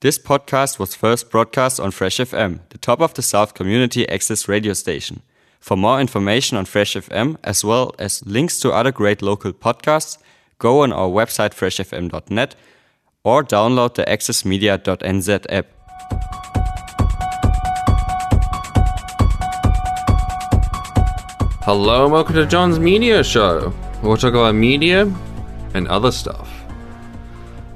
This podcast was first broadcast on Fresh FM, the top of the South community access radio station. For more information on Fresh FM, as well as links to other great local podcasts, go on our website freshfm.net or download the accessmedia.nz app. Hello and welcome to John's Media Show. We'll talk about media and other stuff.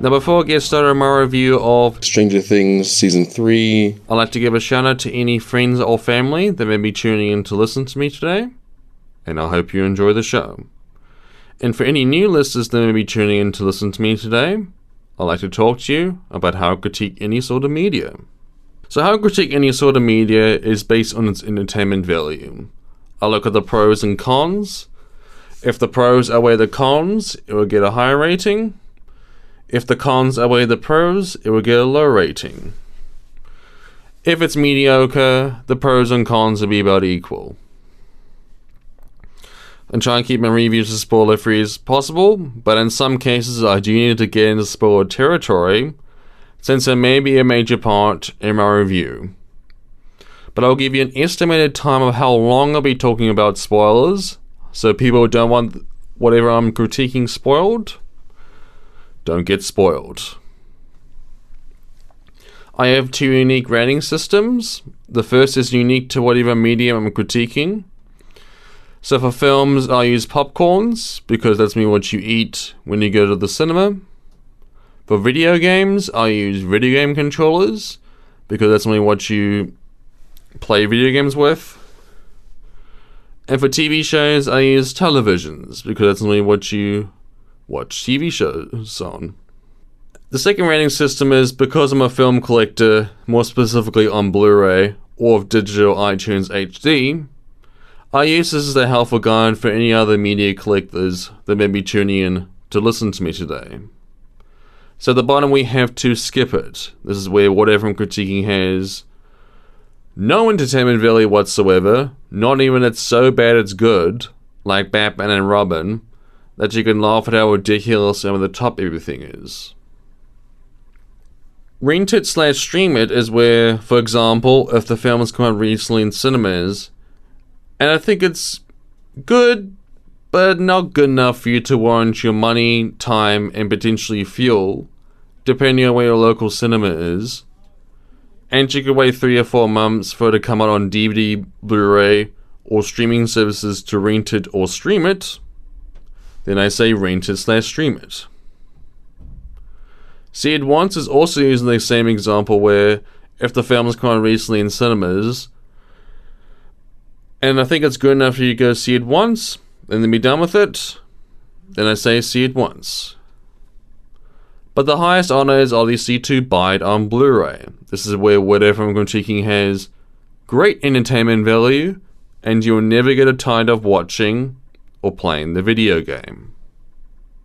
Now, before I get started on my review of Stranger Things Season 3. I'd like to give a shout out to any friends or family that may be tuning in to listen to me today, and I hope you enjoy the show. And for any new listeners that may be tuning in to listen to me today, I'd like to talk to you about how I critique any sort of media. So, how I critique any sort of media is based on its entertainment value. I look at the pros and cons. If the pros outweigh the cons, it will get a higher rating. If the cons outweigh the pros, it will get a low rating. If it's mediocre, the pros and cons will be about equal. And try and keep my reviews as spoiler free as possible, but in some cases I do need to get into spoiler territory, since there may be a major part in my review. But I'll give you an estimated time of how long I'll be talking about spoilers, so people don't want whatever I'm critiquing spoiled don't get spoiled. I have two unique rating systems. The first is unique to whatever medium I'm critiquing. So for films, I use popcorns because that's me what you eat when you go to the cinema. For video games, I use video game controllers because that's only what you play video games with. And for TV shows, I use televisions because that's only what you watch TV shows on. The second rating system is because I'm a film collector, more specifically on Blu ray or digital iTunes HD, I use this as a helpful guide for any other media collectors that may be tuning in to listen to me today. So at the bottom we have to skip it. This is where whatever I'm critiquing has no entertainment value whatsoever, not even it's so bad it's good, like Batman and Robin, that you can laugh at how ridiculous and over the top everything is. Rent it slash stream it is where, for example, if the film has come out recently in cinemas, and I think it's good, but not good enough for you to warrant your money, time, and potentially fuel, depending on where your local cinema is. And you could wait three or four months for it to come out on DVD, Blu ray, or streaming services to rent it or stream it. Then I say rent it slash stream it. See It Once is also using the same example where if the film come out recently in cinemas, and I think it's good enough for you to go see it once and then be done with it, then I say see it once. But the highest honor is obviously to buy it on Blu ray. This is where whatever I'm critiquing has great entertainment value, and you'll never get tired of watching or playing the video game.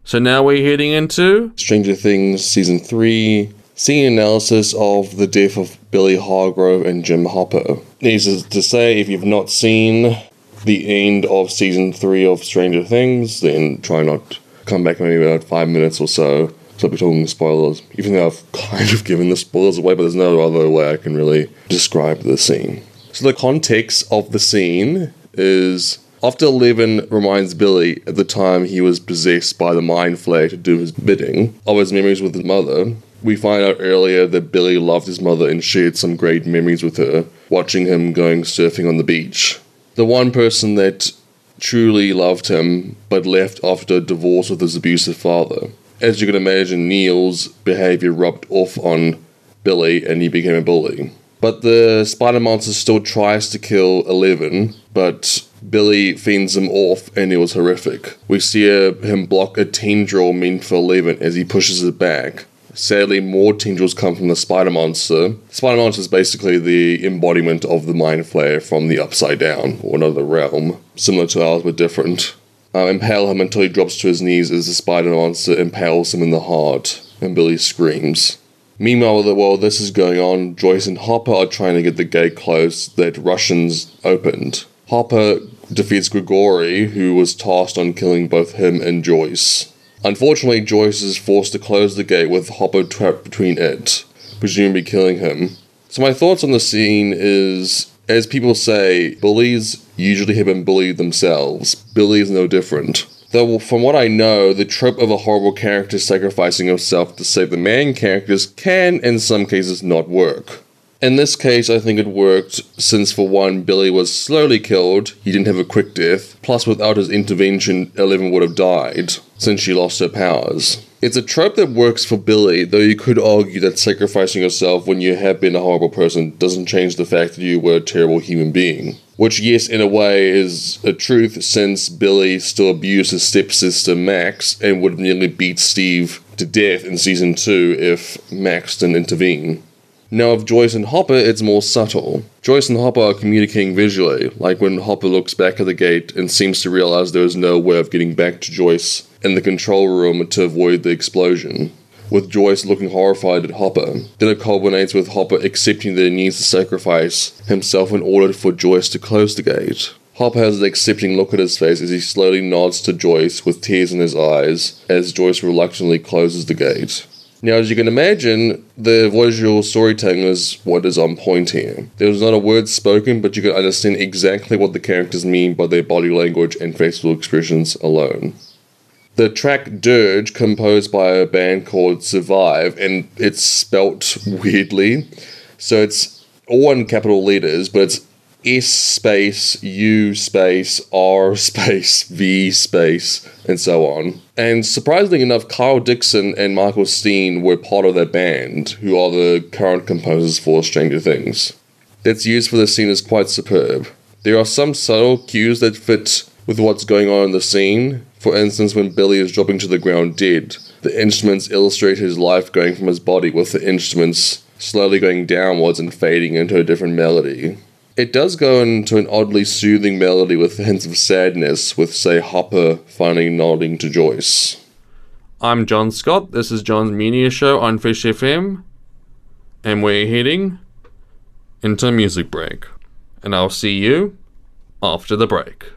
So now we're heading into Stranger Things Season 3. Scene analysis of the death of Billy Hargrove and Jim Hopper. Needless to say, if you've not seen the end of Season 3 of Stranger Things, then try not to come back maybe about five minutes or so. So I'll be talking spoilers, even though I've kind of given the spoilers away, but there's no other way I can really describe the scene. So the context of the scene is after Eleven reminds Billy at the time he was possessed by the Mind Flayer to do his bidding of his memories with his mother, we find out earlier that Billy loved his mother and shared some great memories with her, watching him going surfing on the beach. The one person that truly loved him but left after divorce with his abusive father. As you can imagine, Neil's behavior rubbed off on Billy and he became a bully. But the spider monster still tries to kill Eleven, but Billy fends him off and it was horrific. We see him block a tendril meant for Eleven as he pushes it back. Sadly, more tendrils come from the spider monster. Spider monster is basically the embodiment of the mind flayer from the upside down, or another realm, similar to ours but different. Uh, impale him until he drops to his knees as the spider monster impales him in the heart, and Billy screams. Meanwhile, while this is going on, Joyce and Hopper are trying to get the gate closed that Russians opened. Hopper defeats Grigori, who was tasked on killing both him and Joyce. Unfortunately, Joyce is forced to close the gate with Hopper trapped between it. presumably killing him. So my thoughts on the scene is, as people say, bullies usually have been bullied themselves. Billy is no different. Though, from what I know, the trope of a horrible character sacrificing himself to save the main characters can, in some cases, not work. In this case, I think it worked since, for one, Billy was slowly killed, he didn't have a quick death, plus, without his intervention, Eleven would have died, since she lost her powers. It's a trope that works for Billy, though you could argue that sacrificing yourself when you have been a horrible person doesn't change the fact that you were a terrible human being. Which, yes, in a way is a truth since Billy still abuses stepsister Max and would nearly beat Steve to death in season 2 if Max didn't intervene. Now, of Joyce and Hopper, it's more subtle. Joyce and Hopper are communicating visually, like when Hopper looks back at the gate and seems to realize there is no way of getting back to Joyce in the control room to avoid the explosion. With Joyce looking horrified at Hopper. Then it culminates with Hopper accepting that he needs to sacrifice himself in order for Joyce to close the gate. Hopper has an accepting look at his face as he slowly nods to Joyce with tears in his eyes as Joyce reluctantly closes the gate. Now, as you can imagine, the visual storytelling is what is on point here. There's not a word spoken, but you can understand exactly what the characters mean by their body language and facial expressions alone. The track Dirge, composed by a band called Survive, and it's spelt weirdly. So it's all in capital letters, but it's S space U space R space V space and so on. And surprisingly enough, Kyle Dixon and Michael Steen were part of that band, who are the current composers for Stranger Things. That's used for the scene is quite superb. There are some subtle cues that fit with what's going on in the scene. For instance, when Billy is dropping to the ground dead, the instruments illustrate his life going from his body, with the instruments slowly going downwards and fading into a different melody. It does go into an oddly soothing melody with hints of sadness, with, say, Hopper finally nodding to Joyce. I'm John Scott. This is John's Media Show on Fresh FM. And we're heading into a music break. And I'll see you after the break.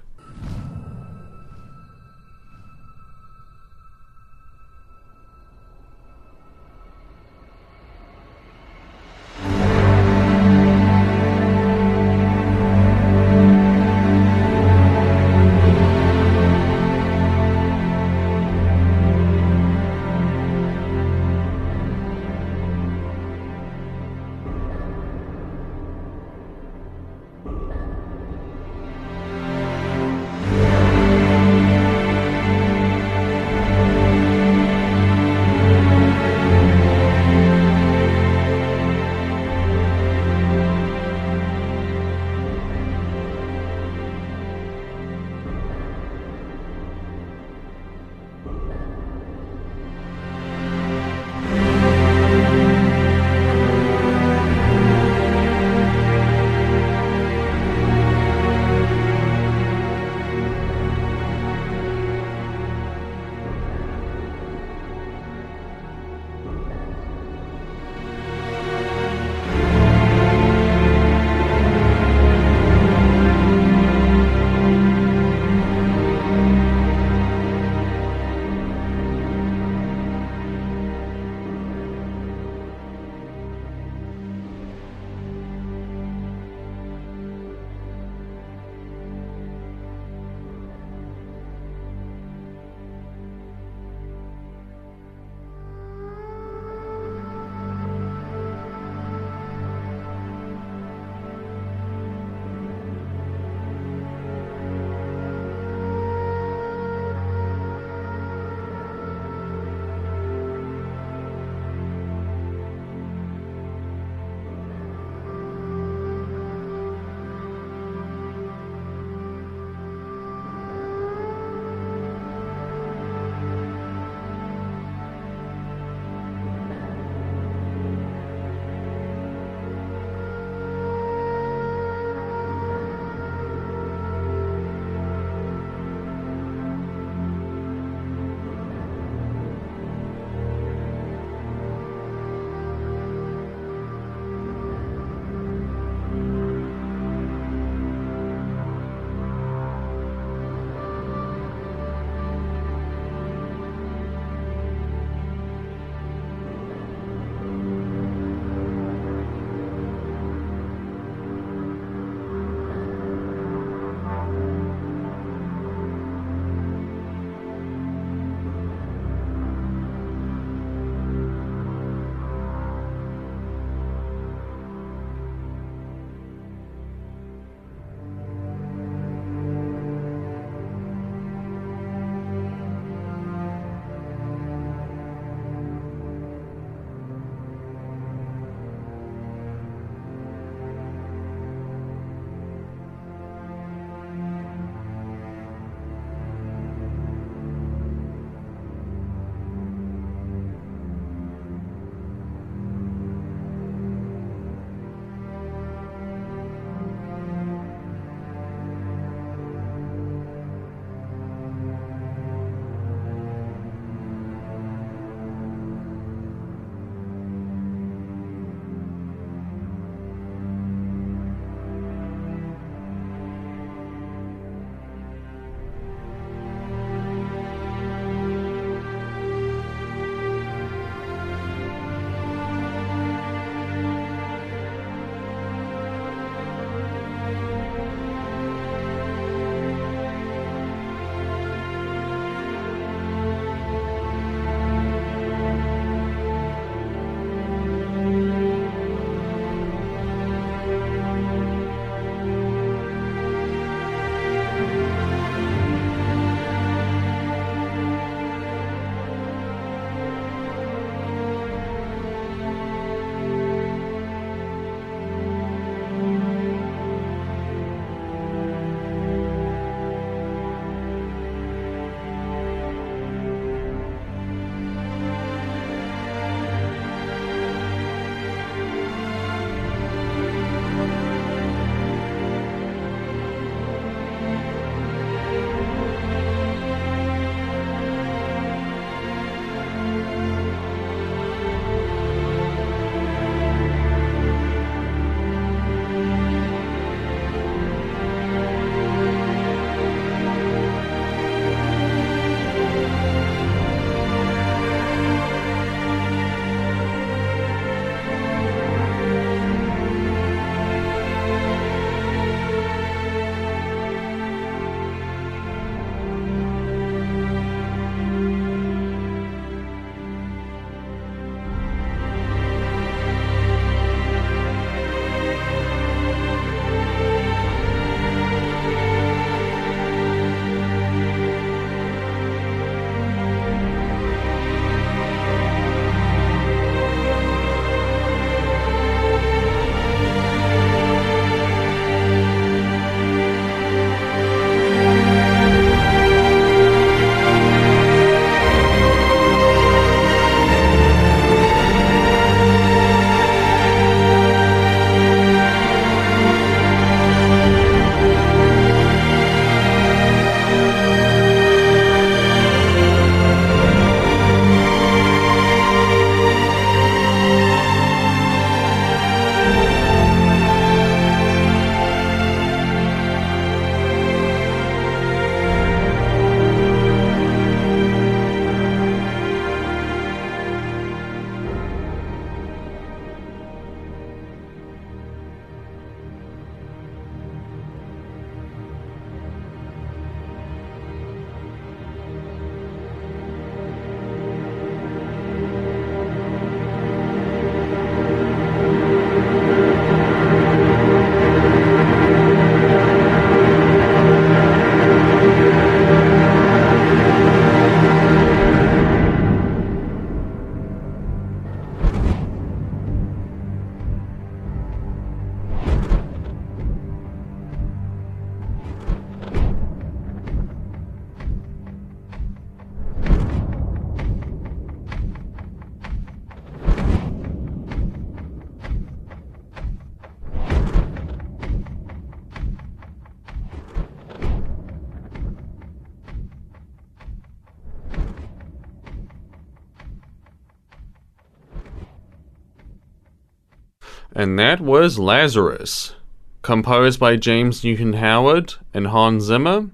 And that was Lasiurus, composed by James Newton Howard and Hans Zimmer,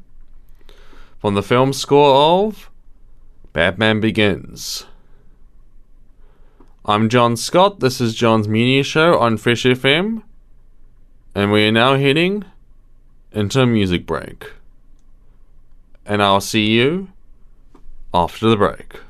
from the film score of Batman Begins. I'm John Scott. This is John's Media Show on Fresh FM, and we are now heading into a music break. And I'll see you after the break.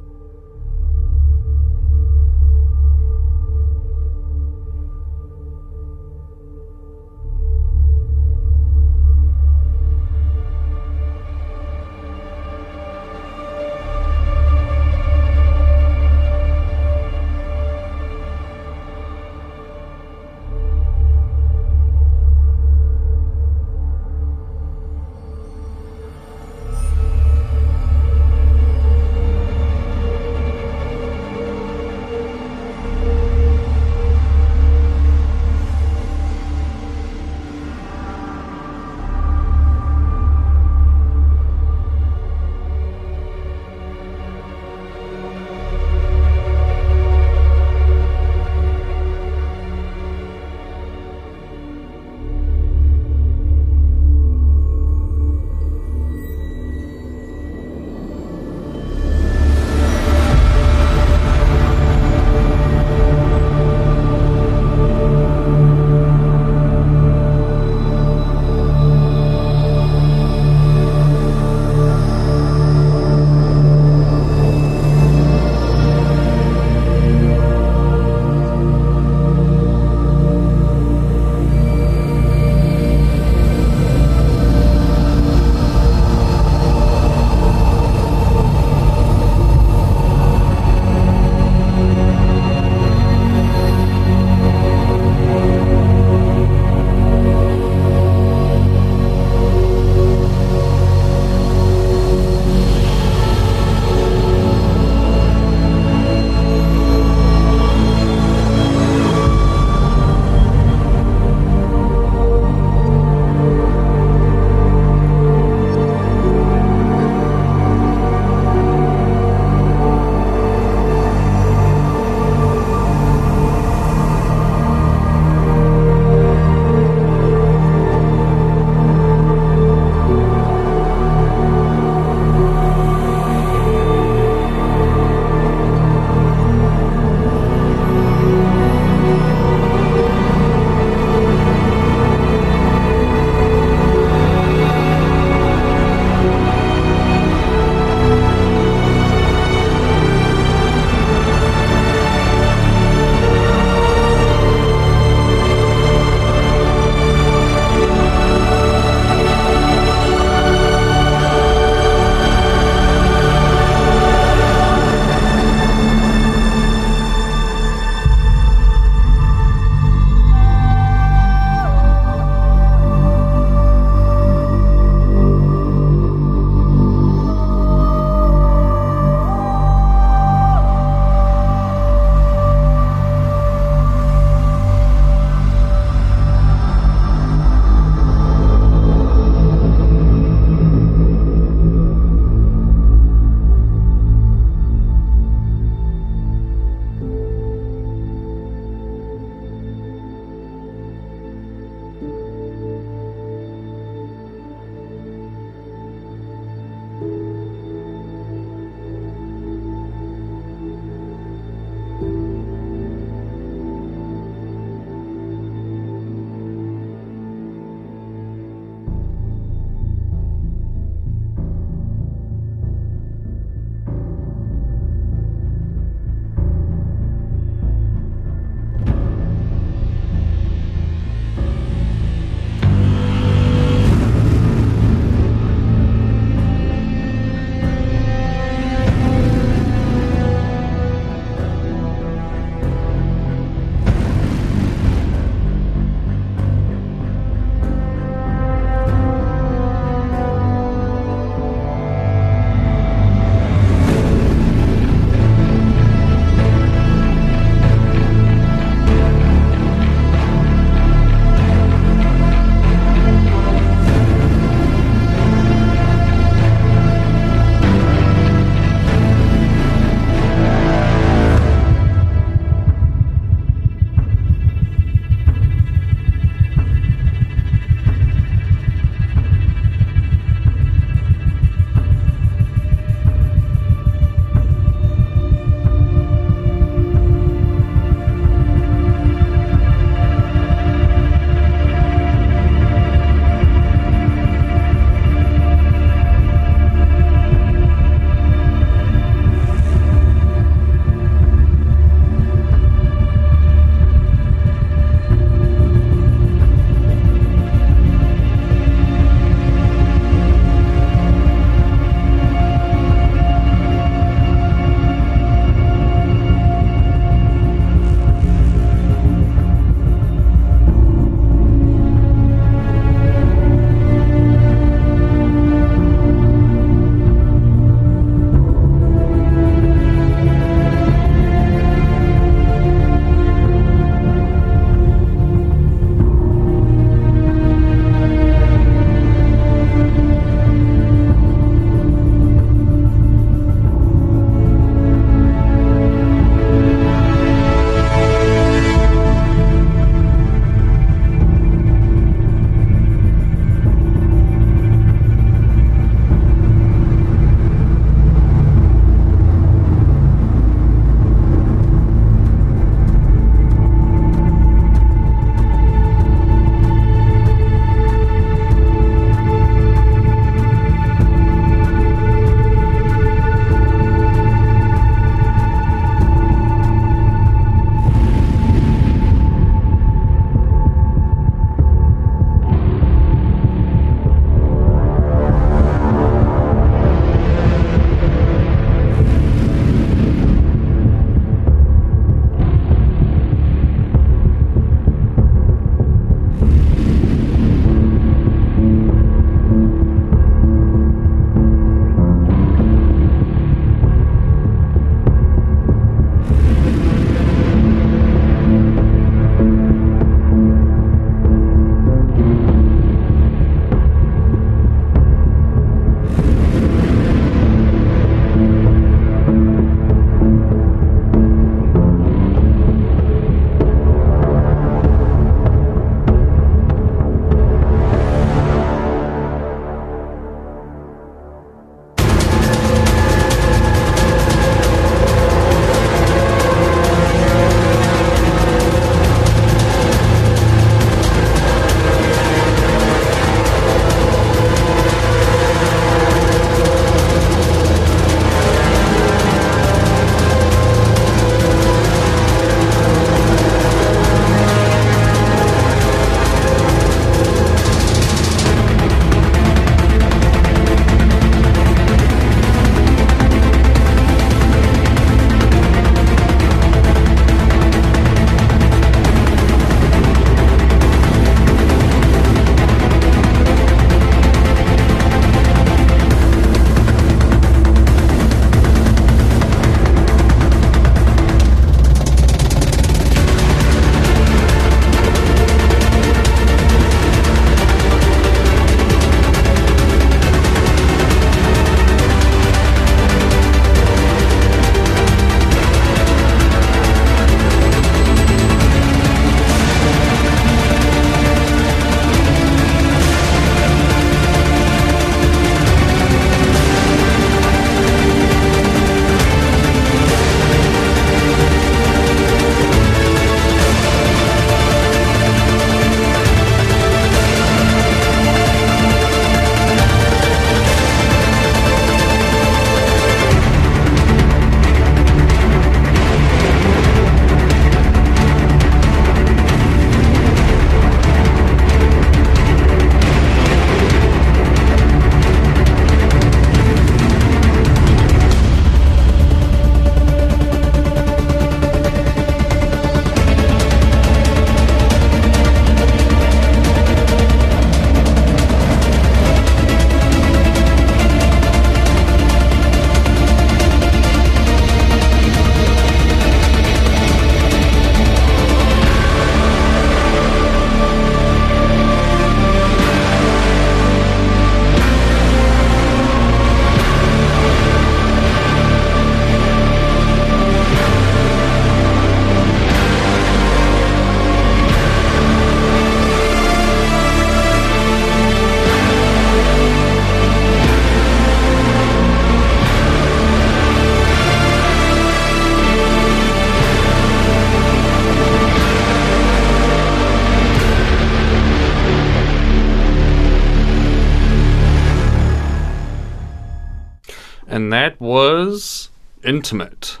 Intimate,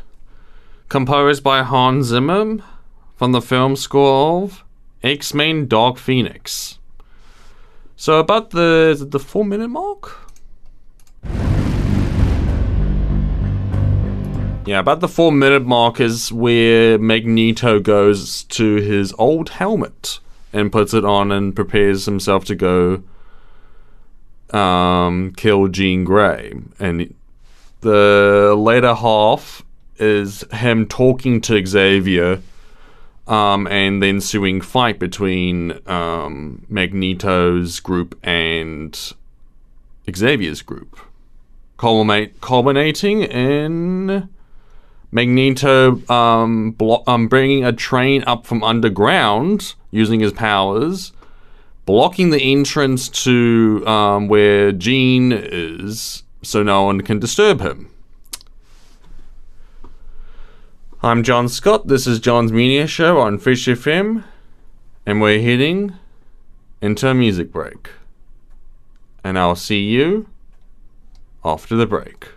composed by Hans Zimmer from the film score of X Men Dark Phoenix. So, about the, the four minute mark? Yeah, about the four minute mark is where Magneto goes to his old helmet and puts it on and prepares himself to go um, kill Jean Grey. And the latter half is him talking to Xavier um, and the ensuing fight between um, Magneto's group and Xavier's group. Culminate, culminating in Magneto um, blo- um, bringing a train up from underground using his powers, blocking the entrance to um, where Jean is so no one can disturb him. I'm John Scott. This is John's Media Show on Fresh FM, and we're heading into a music break. And I'll see you after the break.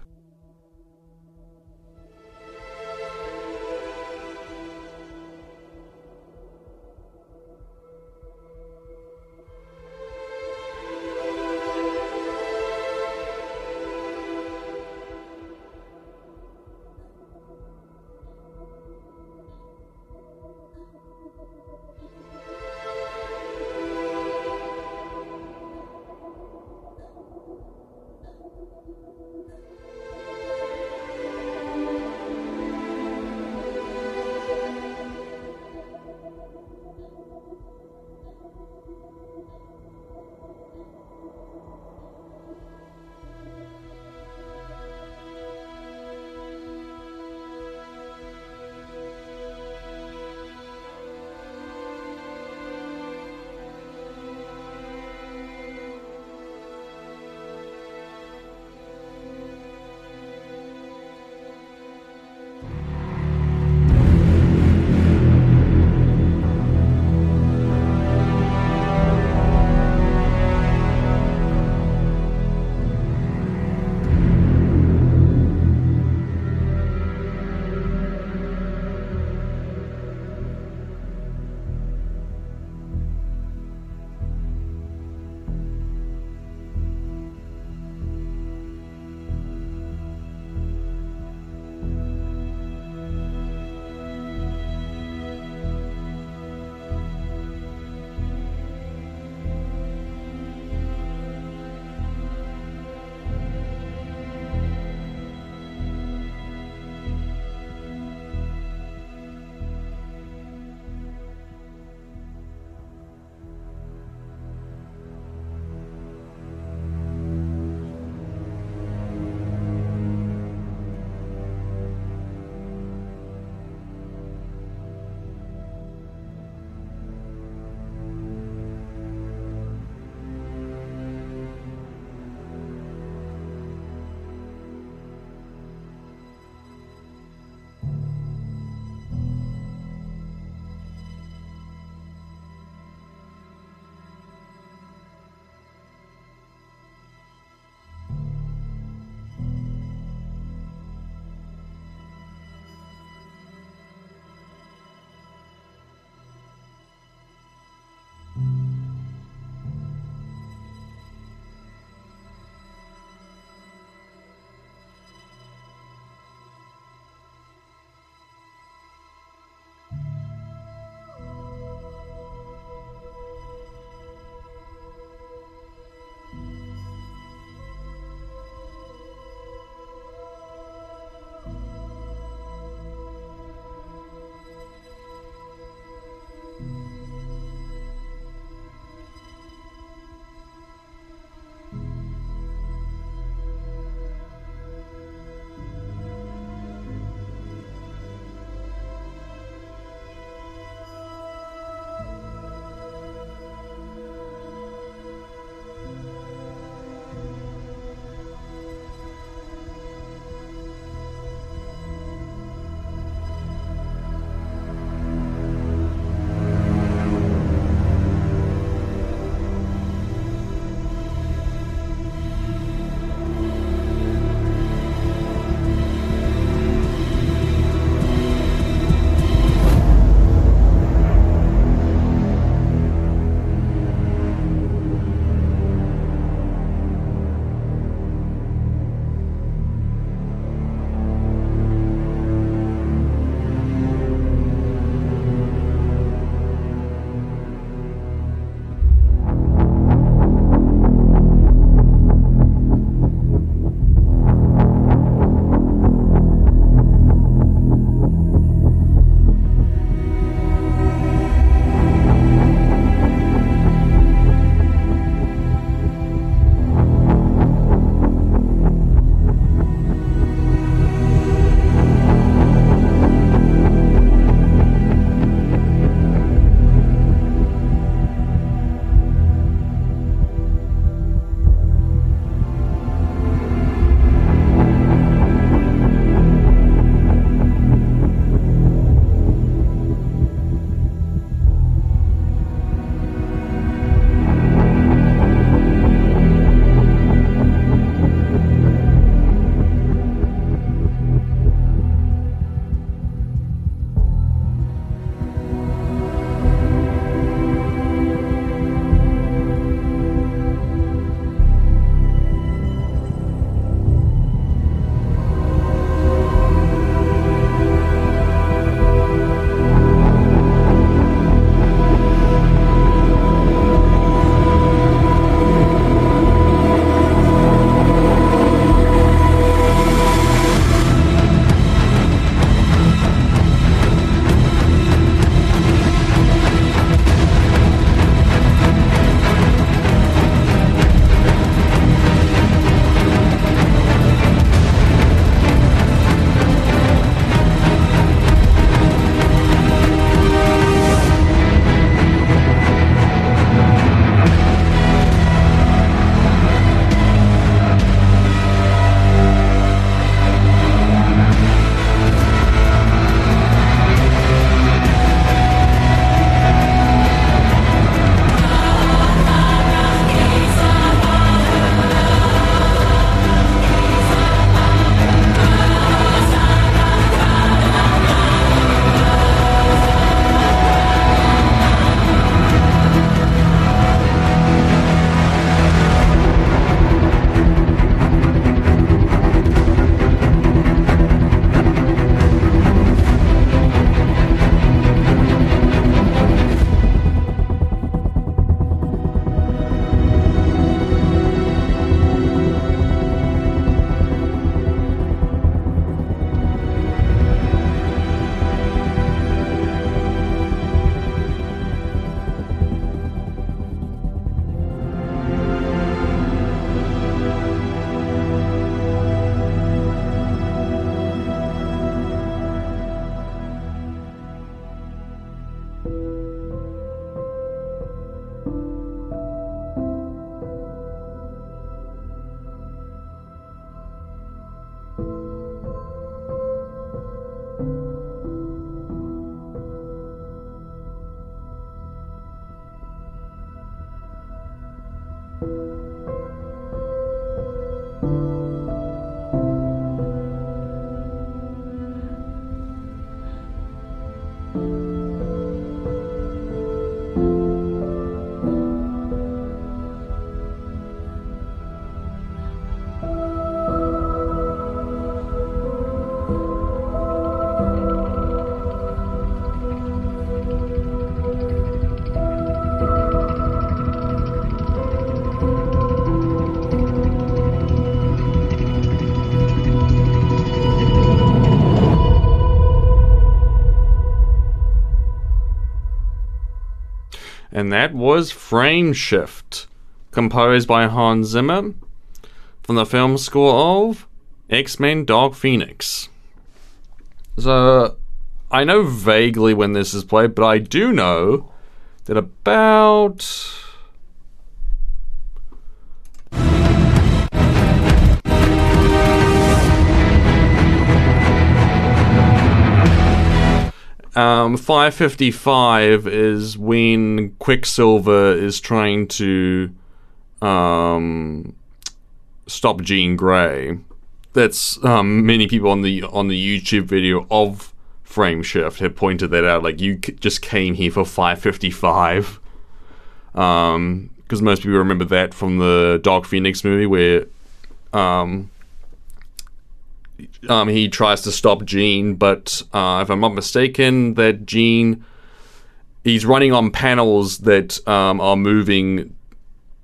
And that was Frame Shift, composed by Hans Zimmer from the film score of X Men Dark Phoenix. So, I know vaguely when this is played, but I do know that about. Um, 555 is when Quicksilver is trying to um, stop Jean Grey. That's um, many people on the on the YouTube video of Frame Shift have pointed that out. Like you c- just came here for 555, because um, most people remember that from the Dark Phoenix movie where um, um, he tries to stop Jean, but uh, if I'm not mistaken, that Jean he's running on panels that um, are moving,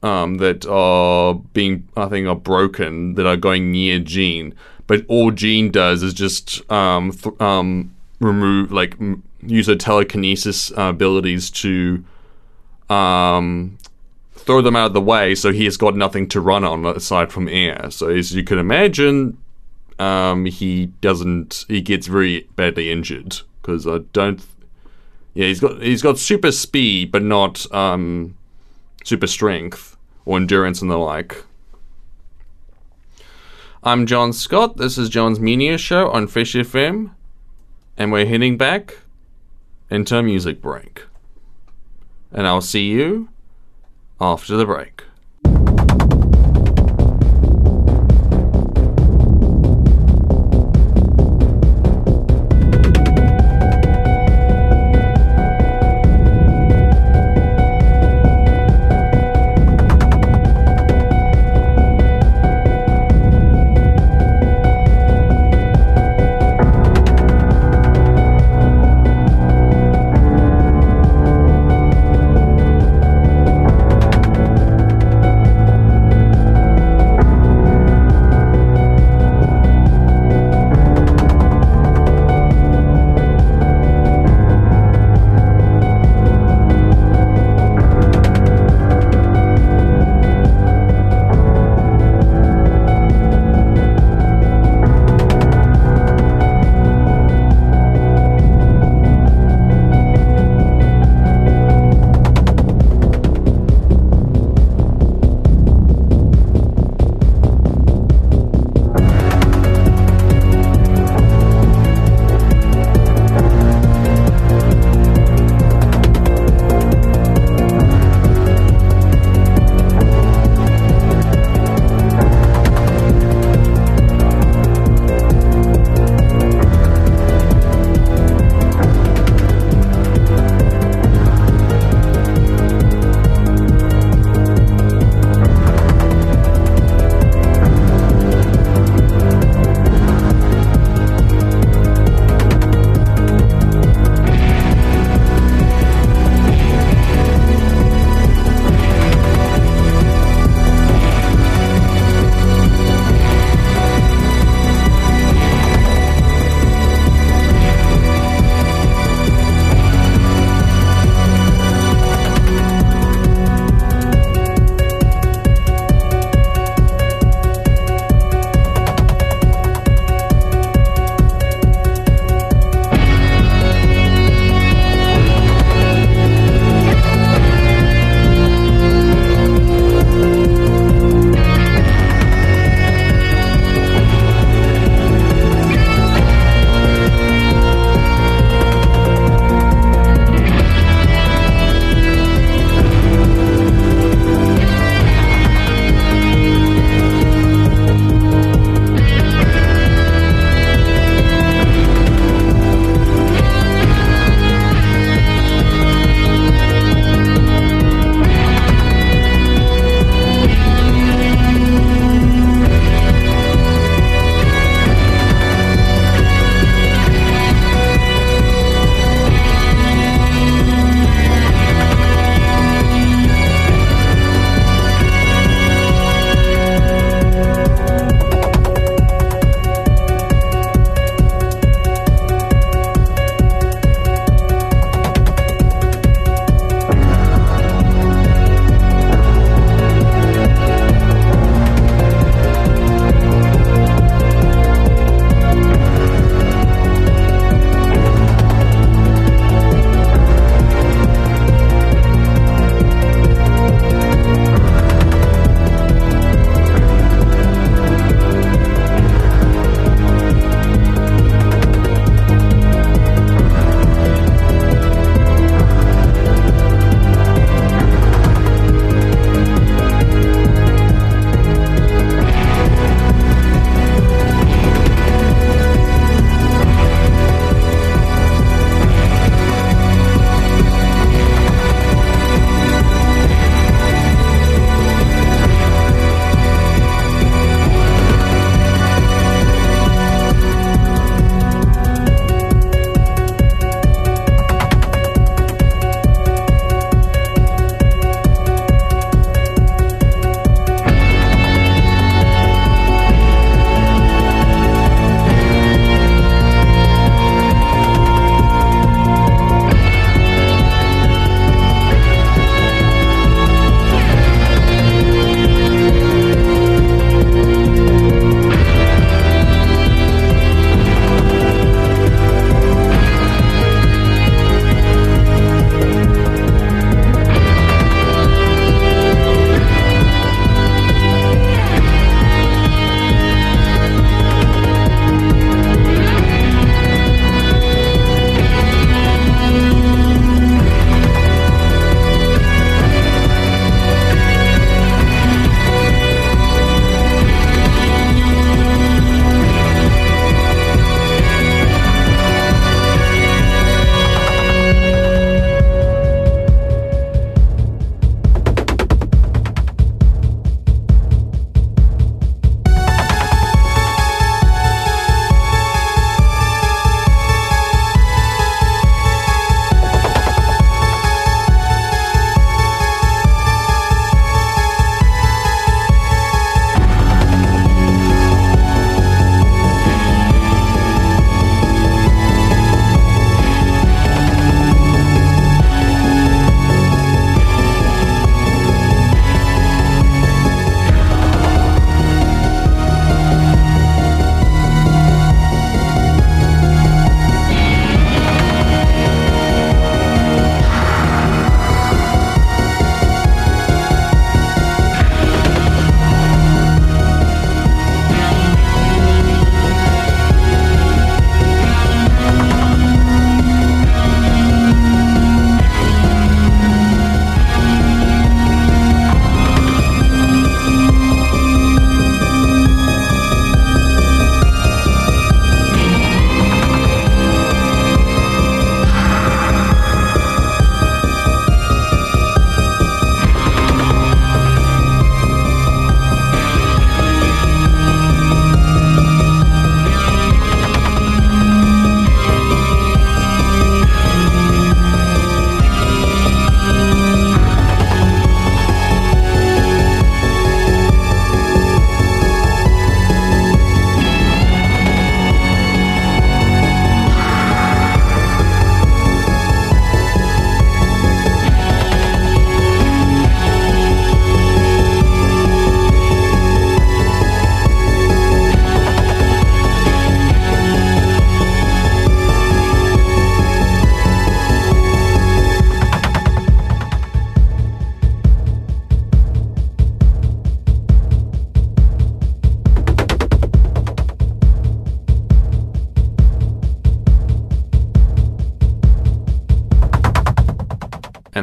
um, that are being I think are broken, that are going near Jean. But all Jean does is just um, th- um, remove like m- use her telekinesis uh, abilities to um, throw them out of the way, so he has got nothing to run on aside from air. So as you can imagine, um, he doesn't. He gets very badly injured because I don't. Yeah, he's got he's got super speed, but not um, super strength or endurance and the like. I'm John Scott. This is John's Media Show on Fresh FM, and we're heading back into a music break. And I'll see you after the break.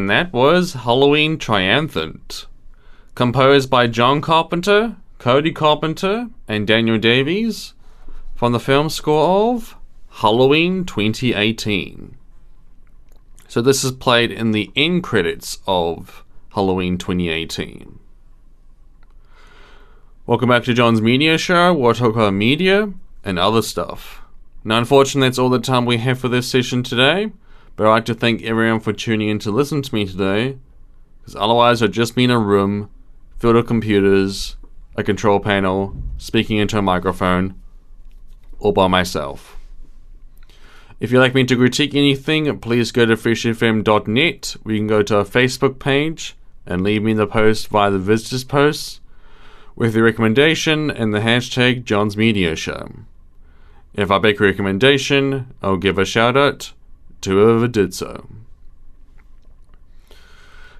And that was Halloween Triumphant. Composed by John Carpenter, Cody Carpenter, and Daniel Davies from the film score of Halloween 2018. So this is played in the end credits of Halloween 2018. Welcome back to John's Media Show, about media and other stuff. Now, unfortunately, that's all the time we have for this session today, but I'd like to thank everyone for tuning in to listen to me today, because otherwise I'd just be in a room filled with computers, a control panel, speaking into a microphone, all by myself. If you'd like me to critique anything, please go to freshfm.net. We can go to our Facebook page and leave me the post via the visitors post with the recommendation and the hashtag John's Media Show. If I make a recommendation, I'll give a shout out to whoever did so.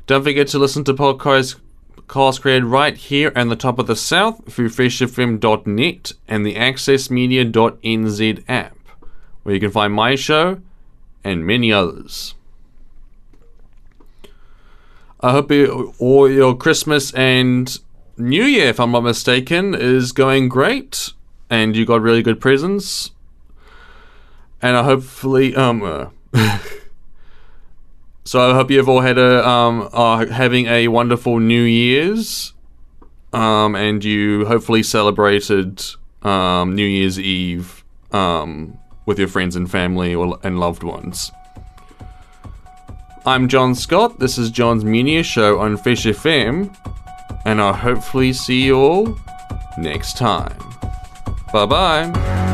Don't forget to listen to podcasts calls created right here on the top of the south through freshfm.net and the accessmedia.nz app, where you can find my show and many others. I hope you, all your Christmas and New Year, if I'm not mistaken, is going great, and you got really good presents. And I hopefully, um, uh, so I hope you've all had a um, are having a wonderful New Year's, um, and you hopefully celebrated um, New Year's Eve um, with your friends and family or, and loved ones. I'm John Scott. This is John's Media Show on Fresh FM, and I'll hopefully see you all next time. Bye bye.